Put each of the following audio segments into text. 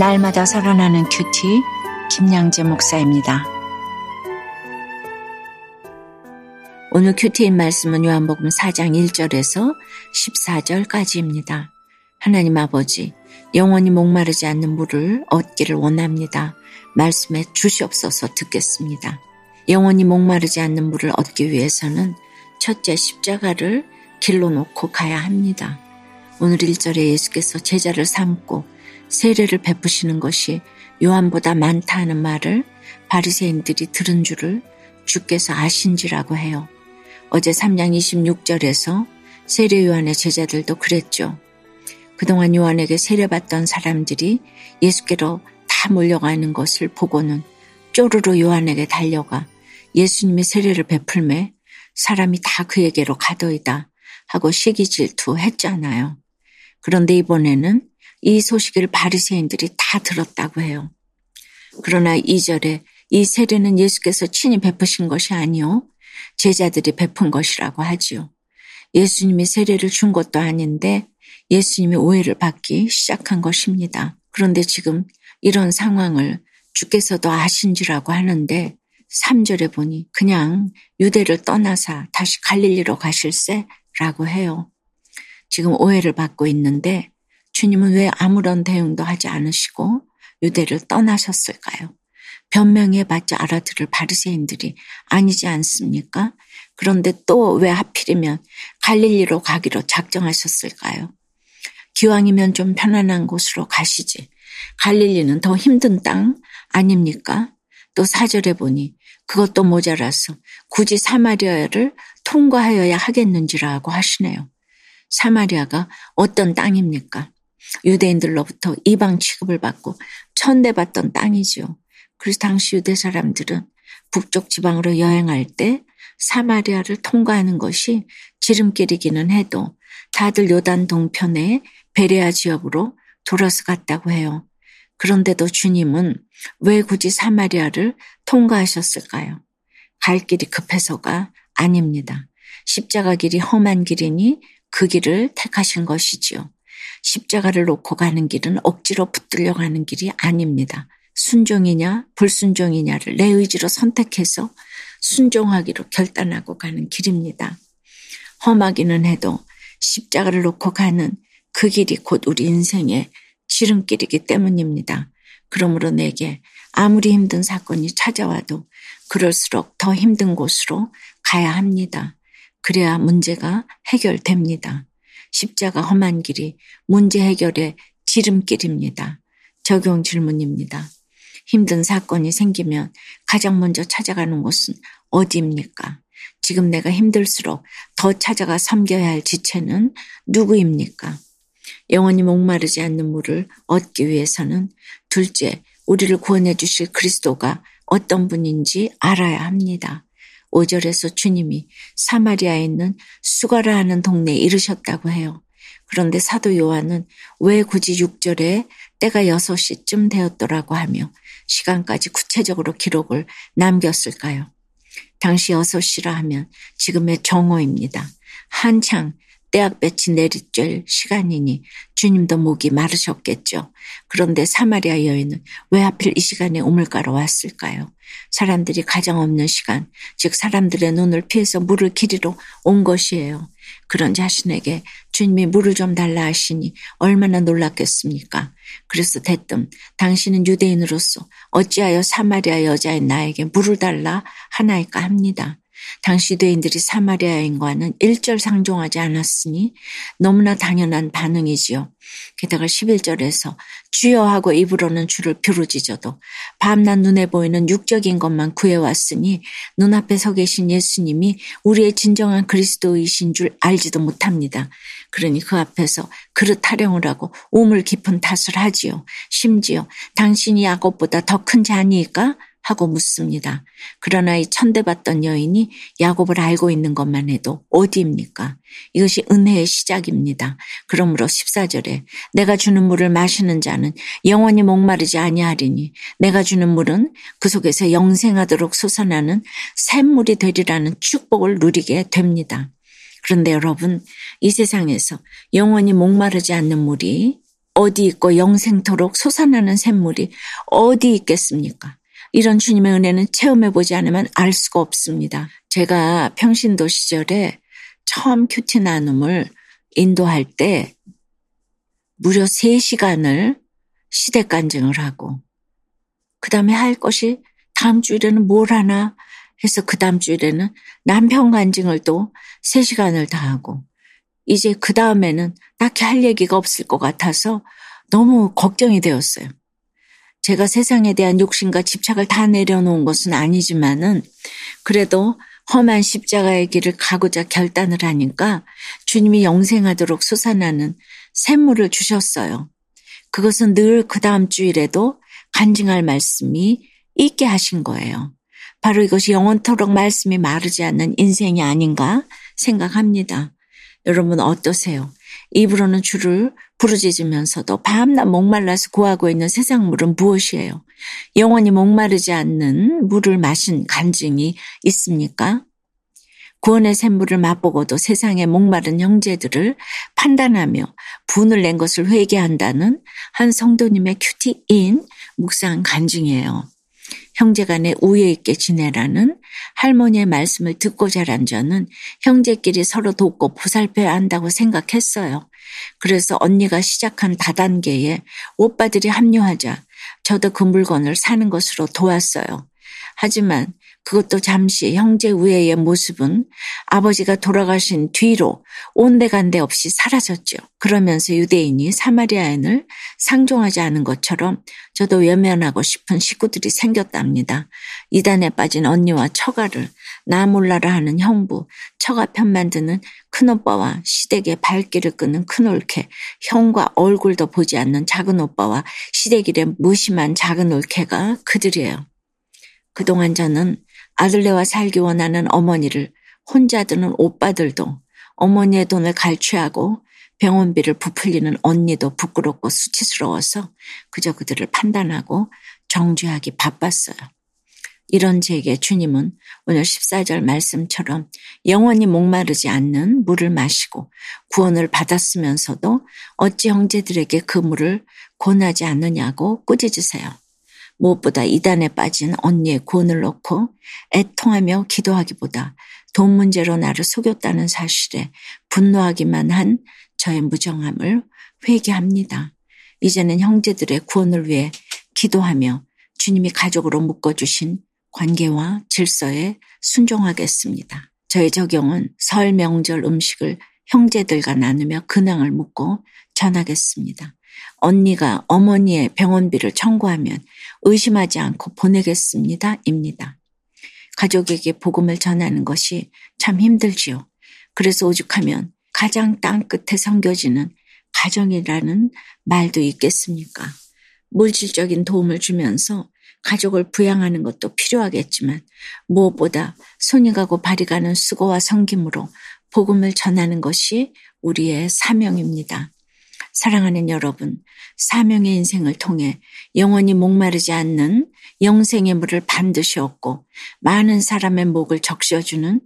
날마다 살아나는 큐티 김양재 목사입니다. 오늘 큐티인 말씀은 요한복음 4장 1절에서 14절까지입니다. 하나님 아버지, 영원히 목마르지 않는 물을 얻기를 원합니다. 말씀해 주시옵소서 듣겠습니다. 영원히 목마르지 않는 물을 얻기 위해서는 첫째 십자가를 길로 놓고 가야 합니다. 오늘 1절에 예수께서 제자를 삼고 세례를 베푸시는 것이 요한보다 많다 하는 말을 바리새인들이 들은 줄을 주께서 아신지라고 해요. 어제 3장 26절에서 세례 요한의 제자들도 그랬죠. 그동안 요한에게 세례받던 사람들이 예수께로 다 몰려가는 것을 보고는 쪼르르 요한에게 달려가 예수님의 세례를 베풀매 사람이 다 그에게로 가더이다 하고 시기 질투했잖아요. 그런데 이번에는 이 소식을 바리새인들이 다 들었다고 해요. 그러나 이절에이 세례는 예수께서 친히 베푸신 것이 아니요 제자들이 베푼 것이라고 하지요. 예수님이 세례를 준 것도 아닌데 예수님이 오해를 받기 시작한 것입니다. 그런데 지금 이런 상황을 주께서도 아신지라고 하는데 3절에 보니 그냥 유대를 떠나사 다시 갈릴리로 가실세라고 해요. 지금 오해를 받고 있는데 주님은 왜 아무런 대응도 하지 않으시고 유대를 떠나셨을까요? 변명해 봤자 알아들을 바리새인들이 아니지 않습니까? 그런데 또 왜 하필이면 갈릴리로 가기로 작정하셨을까요? 기왕이면 좀 편안한 곳으로 가시지. 갈릴리는 더 힘든 땅 아닙니까? 또 사절에 보니 그것도 모자라서 굳이 사마리아를 통과하여야 하겠는지라고 하시네요. 사마리아가 어떤 땅입니까? 유대인들로부터 이방 취급을 받고 천대받던 땅이지요. 그래서 당시 유대 사람들은 북쪽 지방으로 여행할 때 사마리아를 통과하는 것이 지름길이기는 해도 다들 요단 동편의 베레아 지역으로 돌아서 갔다고 해요. 그런데도 주님은 왜 굳이 사마리아를 통과하셨을까요? 갈 길이 급해서가 아닙니다. 십자가 길이 험한 길이니 그 길을 택하신 것이지요. 십자가를 놓고 가는 길은 억지로 붙들려 가는 길이 아닙니다. 순종이냐 불순종이냐를 내 의지로 선택해서 순종하기로 결단하고 가는 길입니다. 험하기는 해도 십자가를 놓고 가는 그 길이 곧 우리 인생의 지름길이기 때문입니다. 그러므로 내게 아무리 힘든 사건이 찾아와도 그럴수록 더 힘든 곳으로 가야 합니다. 그래야 문제가 해결됩니다. 십자가 험한 길이 문제 해결의 지름길입니다. 적용 질문입니다. 힘든 사건이 생기면 가장 먼저 찾아가는 곳은 어디입니까? 지금 내가 힘들수록 더 찾아가 섬겨야 할 지체는 누구입니까? 영원히 목마르지 않는 물을 얻기 위해서는 둘째, 우리를 구원해 주실 그리스도가 어떤 분인지 알아야 합니다. 5절에서 주님이 사마리아에 있는 수가라 하는 동네에 이르셨다고 해요. 그런데 사도 요한은 왜 굳이 6절에 때가 6시쯤 되었더라고 하며 시간까지 구체적으로 기록을 남겼을까요? 당시 6시라 하면 지금의 정오입니다. 한창 떼약볕이 내리쬐 시간이니 주님도 목이 마르셨겠죠. 그런데 사마리아 여인은 왜 하필 이 시간에 우물가로 왔을까요? 사람들이 가장 없는 시간, 즉 사람들의 눈을 피해서 물을 기리러 온 것이에요. 그런 자신에게 주님이 물을 좀 달라 하시니 얼마나 놀랐겠습니까? 그래서 대뜸 당신은 유대인으로서 어찌하여 사마리아 여자인 나에게 물을 달라 하나이까 합니다. 당시 유대인들이 사마리아인과는 일절 상종하지 않았으니 너무나 당연한 반응이지요. 게다가 11절에서 주여 하고 입으로는 주를 부르짖어도 밤낮 눈에 보이는 육적인 것만 구해왔으니 눈앞에 서 계신 예수님이 우리의 진정한 그리스도이신 줄 알지도 못합니다. 그러니 그 앞에서 그릇 타령을 하고 우물 깊은 탓을 하지요. 심지어 당신이 야곱보다 더 큰 자니까 하고 묻습니다. 그러나 이 천대받던 여인이 야곱을 알고 있는 것만 해도 어디입니까? 이것이 은혜의 시작입니다. 그러므로 14절에 내가 주는 물을 마시는 자는 영원히 목마르지 아니하리니 내가 주는 물은 그 속에서 영생하도록 솟아나는 샘물이 되리라는 축복을 누리게 됩니다. 그런데 여러분, 이 세상에서 영원히 목마르지 않는 물이 어디 있고 영생토록 솟아나는 샘물이 어디 있겠습니까? 이런 주님의 은혜는 체험해보지 않으면 알 수가 없습니다. 제가 평신도 시절에 처음 큐티 나눔을 인도할 때 무려 3시간을 시댁 간증을 하고 그 다음에 할 것이 다음 주일에는 뭘 하나 해서 그 다음 주일에는 남편 간증을 또 3시간을 다 하고 이제 그 다음에는 딱히 할 얘기가 없을 것 같아서 너무 걱정이 되었어요. 제가 세상에 대한 욕심과 집착을 다 내려놓은 것은 아니지만은 그래도 험한 십자가의 길을 가고자 결단을 하니까 주님이 영생하도록 솟아나는 샘물을 주셨어요. 그것은 늘 그 다음 주일에도 간증할 말씀이 있게 하신 거예요. 바로 이것이 영원토록 말씀이 마르지 않는 인생이 아닌가 생각합니다. 여러분 어떠세요? 입으로는 주를 부르짖으면서도 밤낮 목말라서 구하고 있는 세상 물은 무엇이에요? 영원히 목마르지 않는 물을 마신 간증이 있습니까? 구원의 샘물을 맛보고도 세상의 목마른 형제들을 판단하며 분을 낸 것을 회개한다는 한 성도님의 큐티인 묵상 간증이에요. 형제간에 우애 있게 지내라는 할머니의 말씀을 듣고 자란 저는 형제끼리 서로 돕고 보살펴야 한다고 생각했어요. 그래서 언니가 시작한 다단계에 오빠들이 합류하자 저도 그 물건을 사는 것으로 도왔어요. 하지만 그것도 잠시 형제 우애의 모습은 아버지가 돌아가신 뒤로 온데간데 없이 사라졌죠. 그러면서 유대인이 사마리아인을 상종하지 않은 것처럼 저도 외면하고 싶은 식구들이 생겼답니다. 이단에 빠진 언니와 처가를 나 몰라라 하는 형부, 처가 편 만 드는 큰오빠와 시댁의 발길을 끄는 큰올케, 형과 얼굴도 보지 않는 작은오빠와 시댁일의 무심한 작은올케가 그들이에요. 그동안 저는 아들네와 살기 원하는 어머니를 혼자 드는 오빠들도 어머니의 돈을 갈취하고 병원비를 부풀리는 언니도 부끄럽고 수치스러워서 그저 그들을 판단하고 정죄하기 바빴어요. 이런 제게 주님은 오늘 14절 말씀처럼 영원히 목마르지 않는 물을 마시고 구원을 받았으면서도 어찌 형제들에게 그 물을 권하지 않느냐고 꾸짖으세요. 무엇보다 이단에 빠진 언니의 구원을 놓고 애통하며 기도하기보다 돈 문제로 나를 속였다는 사실에 분노하기만 한 저의 무정함을 회개합니다. 이제는 형제들의 구원을 위해 기도하며 주님이 가족으로 묶어주신 관계와 질서에 순종하겠습니다. 저의 적용은 설 명절 음식을 형제들과 나누며 근황을 묻고 전하겠습니다. 언니가 어머니의 병원비를 청구하면 의심하지 않고 보내겠습니다. 입니다. 가족에게 복음을 전하는 것이 참 힘들지요. 그래서 오죽하면 가장 땅끝에 섬겨지는 가정이라는 말도 있겠습니까? 물질적인 도움을 주면서 가족을 부양하는 것도 필요하겠지만 무엇보다 손이 가고 발이 가는 수고와 성김으로 복음을 전하는 것이 우리의 사명입니다. 사랑하는 여러분, 사명의 인생을 통해 영원히 목마르지 않는 영생의 물을 반드시 얻고 많은 사람의 목을 적셔주는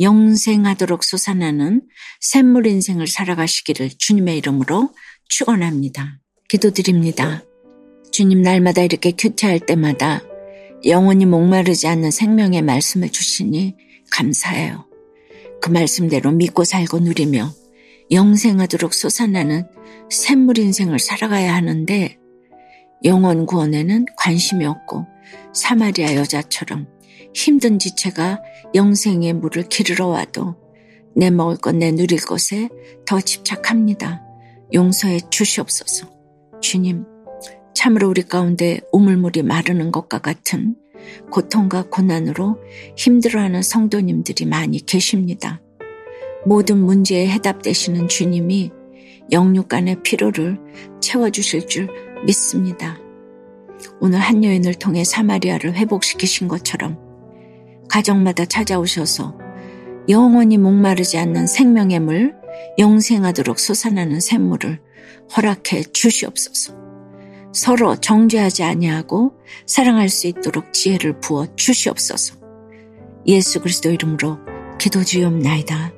영생하도록 솟아나는 샘물 인생을 살아가시기를 주님의 이름으로 축원합니다. 기도드립니다. 주님 날마다 이렇게 큐티할 때마다 영원히 목마르지 않는 생명의 말씀을 주시니 감사해요. 그 말씀대로 믿고 살고 누리며 영생하도록 솟아나는 샘물 인생을 살아가야 하는데 영원 구원에는 관심이 없고 사마리아 여자처럼 힘든 지체가 영생의 물을 기르러 와도 내 먹을 것, 내 누릴 것에 더 집착합니다. 용서해 주시옵소서. 주님, 참으로 우리 가운데 우물물이 마르는 것과 같은 고통과 고난으로 힘들어하는 성도님들이 많이 계십니다. 모든 문제에 해답되시는 주님이 영육간의 피로를 채워주실 줄 믿습니다. 오늘 한 여인을 통해 사마리아를 회복시키신 것처럼 가정마다 찾아오셔서 영원히 목마르지 않는 생명의 물, 영생하도록 솟아나는 샘물을 허락해 주시옵소서. 서로 정죄하지 아니하고 사랑할 수 있도록 지혜를 부어 주시옵소서. 예수 그리스도 이름으로 기도 주옵나이다.